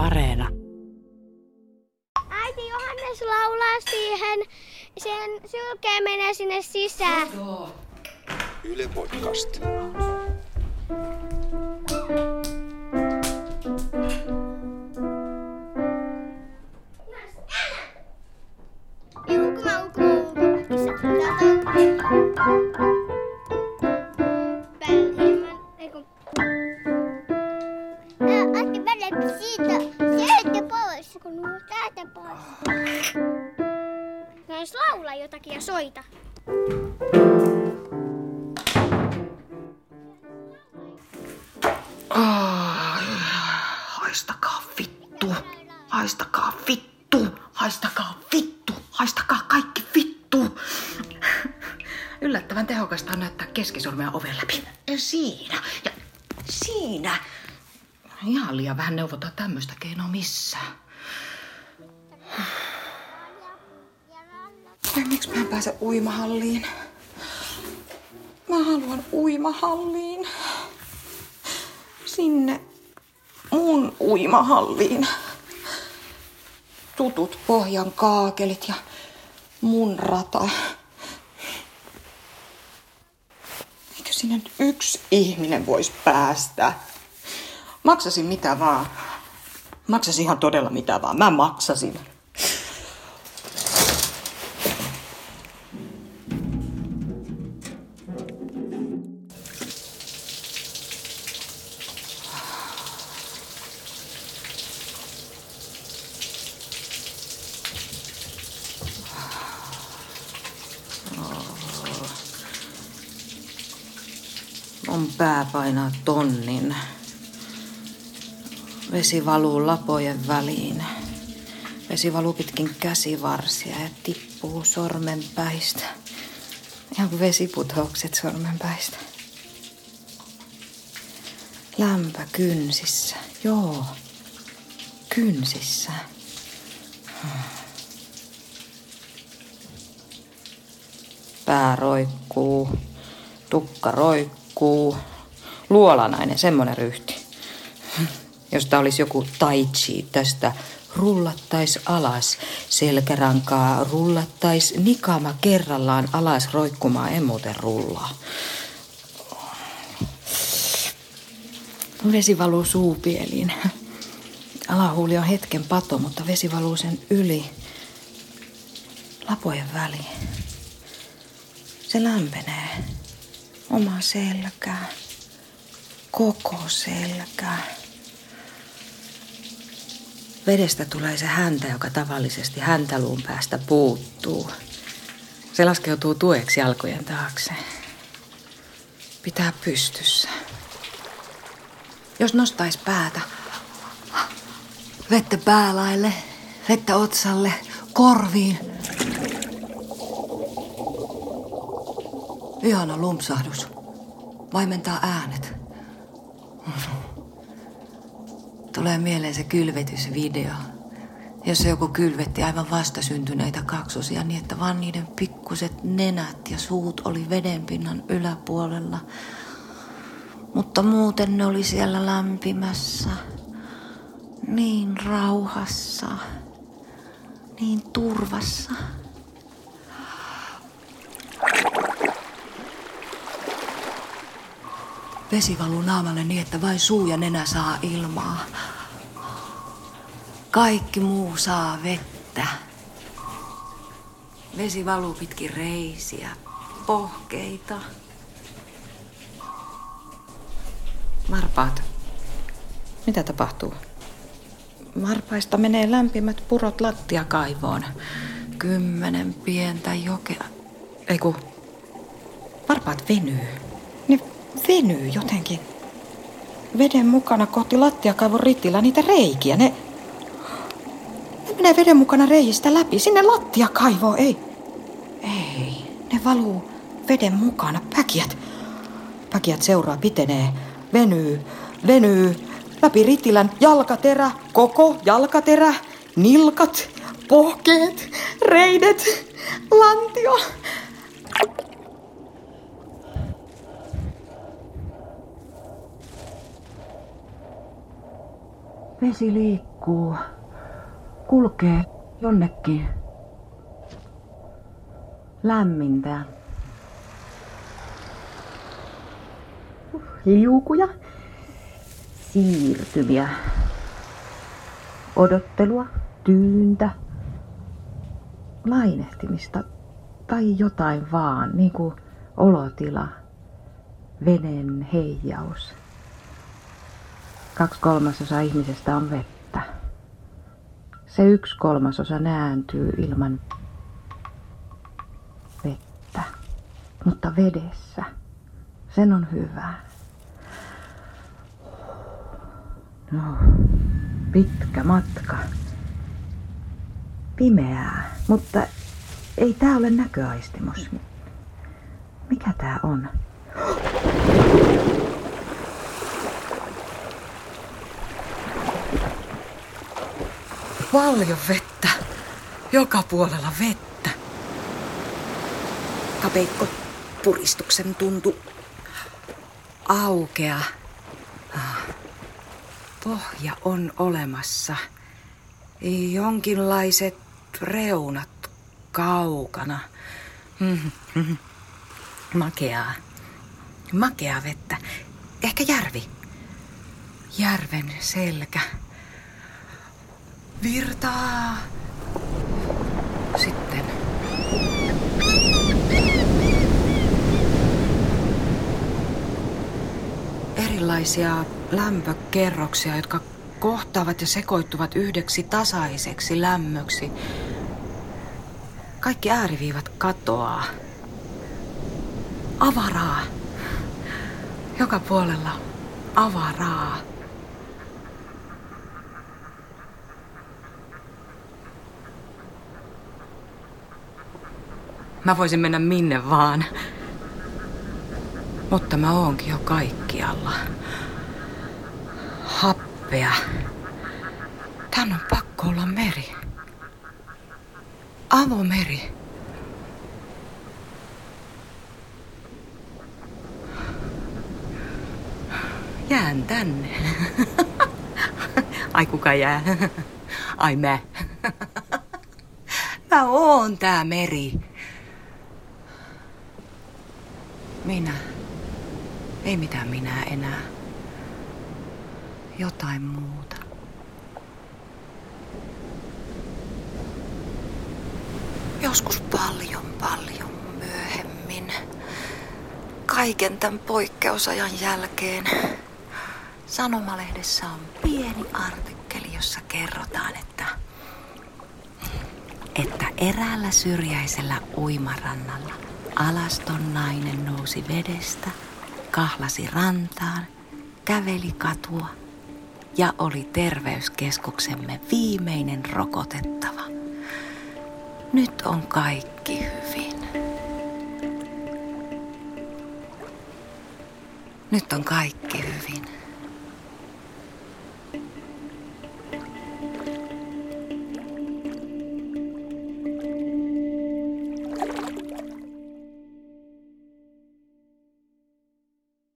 Areena. Äiti Johannes laulaa siihen, sen sylkeä menee sinne sisään. Yle Podcast. Pois. Jos laula jotakin ja soita. Haistakaa vittu, haistakaa vittu, haistakaa vittu, haistakaa kaikki vittu. Yllättävän tehokasta on näyttää keskisormea oven läpi. Siinä, ja siinä. Ihan liian vähän neuvotaan tämmöistä keinoa missään. Ai, miksi mä en pääse uimahalliin? Mä haluan uimahalliin. Sinne mun uimahalliin. Tutut pohjan kaakelit ja mun rata. Eikö sinne nyt yksi ihminen voisi päästä? Maksasin mitä vaan. Maksasin ihan todella mitä vaan. Mä maksasin. On pää painaa tonnin. Vesi valuu lapojen väliin. Vesi valuu pitkin käsivarsia ja tippuu sormenpäistä. Ihan kuin vesiputoukset sormenpäistä. Lämpö kynsissä. Joo. Kynsissä. Pää roikkuu. Tukka roikkuu. Luolanainen, semmonen ryhti. Josta olisi joku tai chi tästä rullattais alas. Selkärankaa rullattais nikama kerrallaan alas roikkumaan, en muuten rullaa. Vesi valuu suupieliin. Alahuuli on hetken pato, mutta vesi valuu sen yli. Lapojen väliin. Se lämpenee. Oma selkää. Koko selkää. Vedestä tulee se häntä, joka tavallisesti häntäluun päästä puuttuu. Se laskeutuu tueksi jalkojen taakse. Pitää pystyssä. Jos nostais päätä, vettä päälaille, vettä otsalle, korviin. Ihana lumpsahdus. Vaimentaa äänet. Tulee mieleen se kylvetysvideo, jossa joku kylvetti aivan vastasyntyneitä kaksosia niin, että vaan niiden pikkuset nenät ja suut oli vedenpinnan yläpuolella. Mutta muuten ne oli siellä lämpimässä, niin rauhassa, niin turvassa. Vesi valuu naamalle niin, että vain suu ja nenä saa ilmaa. Kaikki muu saa vettä. Vesi valuu pitkin reisiä, pohkeita. Varpaat. Mitä tapahtuu? Varpaista menee lämpimät purot lattiakaivoon. Kymmenen pientä jokea. Ei ku. Varpaat venyy. Venyy jotenkin. Veden mukana kohti lattiakaivon ritillä niitä reikiä. Ne, ne menee veden mukana reijistä läpi. Sinne lattiakaivoon. Ei. Ei. Ne valuu veden mukana. Päkiät. Päkiät seuraa, pitenee. Venyy. Venyy. Läpi ritilän jalkaterä. Koko jalkaterä. Nilkat. Pohkeet. Reidet. Lantio. Vesi liikkuu. kulkee jonnekin. Lämmintä. Liukuja. Siirtymiä. Odottelua, tyyntä, lainehtimista tai jotain vaan, niin kuin olotila, veden heijaus. Kaksi kolmasosa ihmisestä on vettä. Se yksi kolmasosa nääntyy ilman vettä, mutta vedessä. Sen on hyvä. No, pitkä matka. Pimeää, mutta ei tää ole näköaistimus. Mikä tää on? Paljon vettä. Joka puolella vettä. Kapeikko puristuksen tuntu aukea. Ah. Pohja on olemassa. Jonkinlaiset reunat kaukana. Mm-hmm. Makeaa. Makeaa vettä. Ehkä järvi. Järven selkä. Virtaa. Sitten. Erilaisia lämpökerroksia, jotka kohtaavat ja sekoittuvat yhdeksi tasaiseksi lämmöksi. Kaikki ääriviivat katoaa. Avaraa. Joka puolella avaraa. Mä voisin mennä minne vaan. Mutta mä oonkin jo kaikkialla. Happea. Tän on pakko olla meri. Avomeri. Jään tänne. Ai kuka jää? Ai mä. Mä oon tää meri. Minä. Ei mitään minä enää. Jotain muuta. Joskus paljon, paljon myöhemmin. Kaiken tämän poikkeusajan jälkeen. Sanomalehdessä on pieni artikkeli, jossa kerrotaan, että, että eräällä syrjäisellä uimarannalla alaston nainen nousi vedestä, kahlasi rantaan, käveli katua ja oli terveyskeskuksemme viimeinen rokotettava. Nyt on kaikki hyvin. Nyt on kaikki hyvin.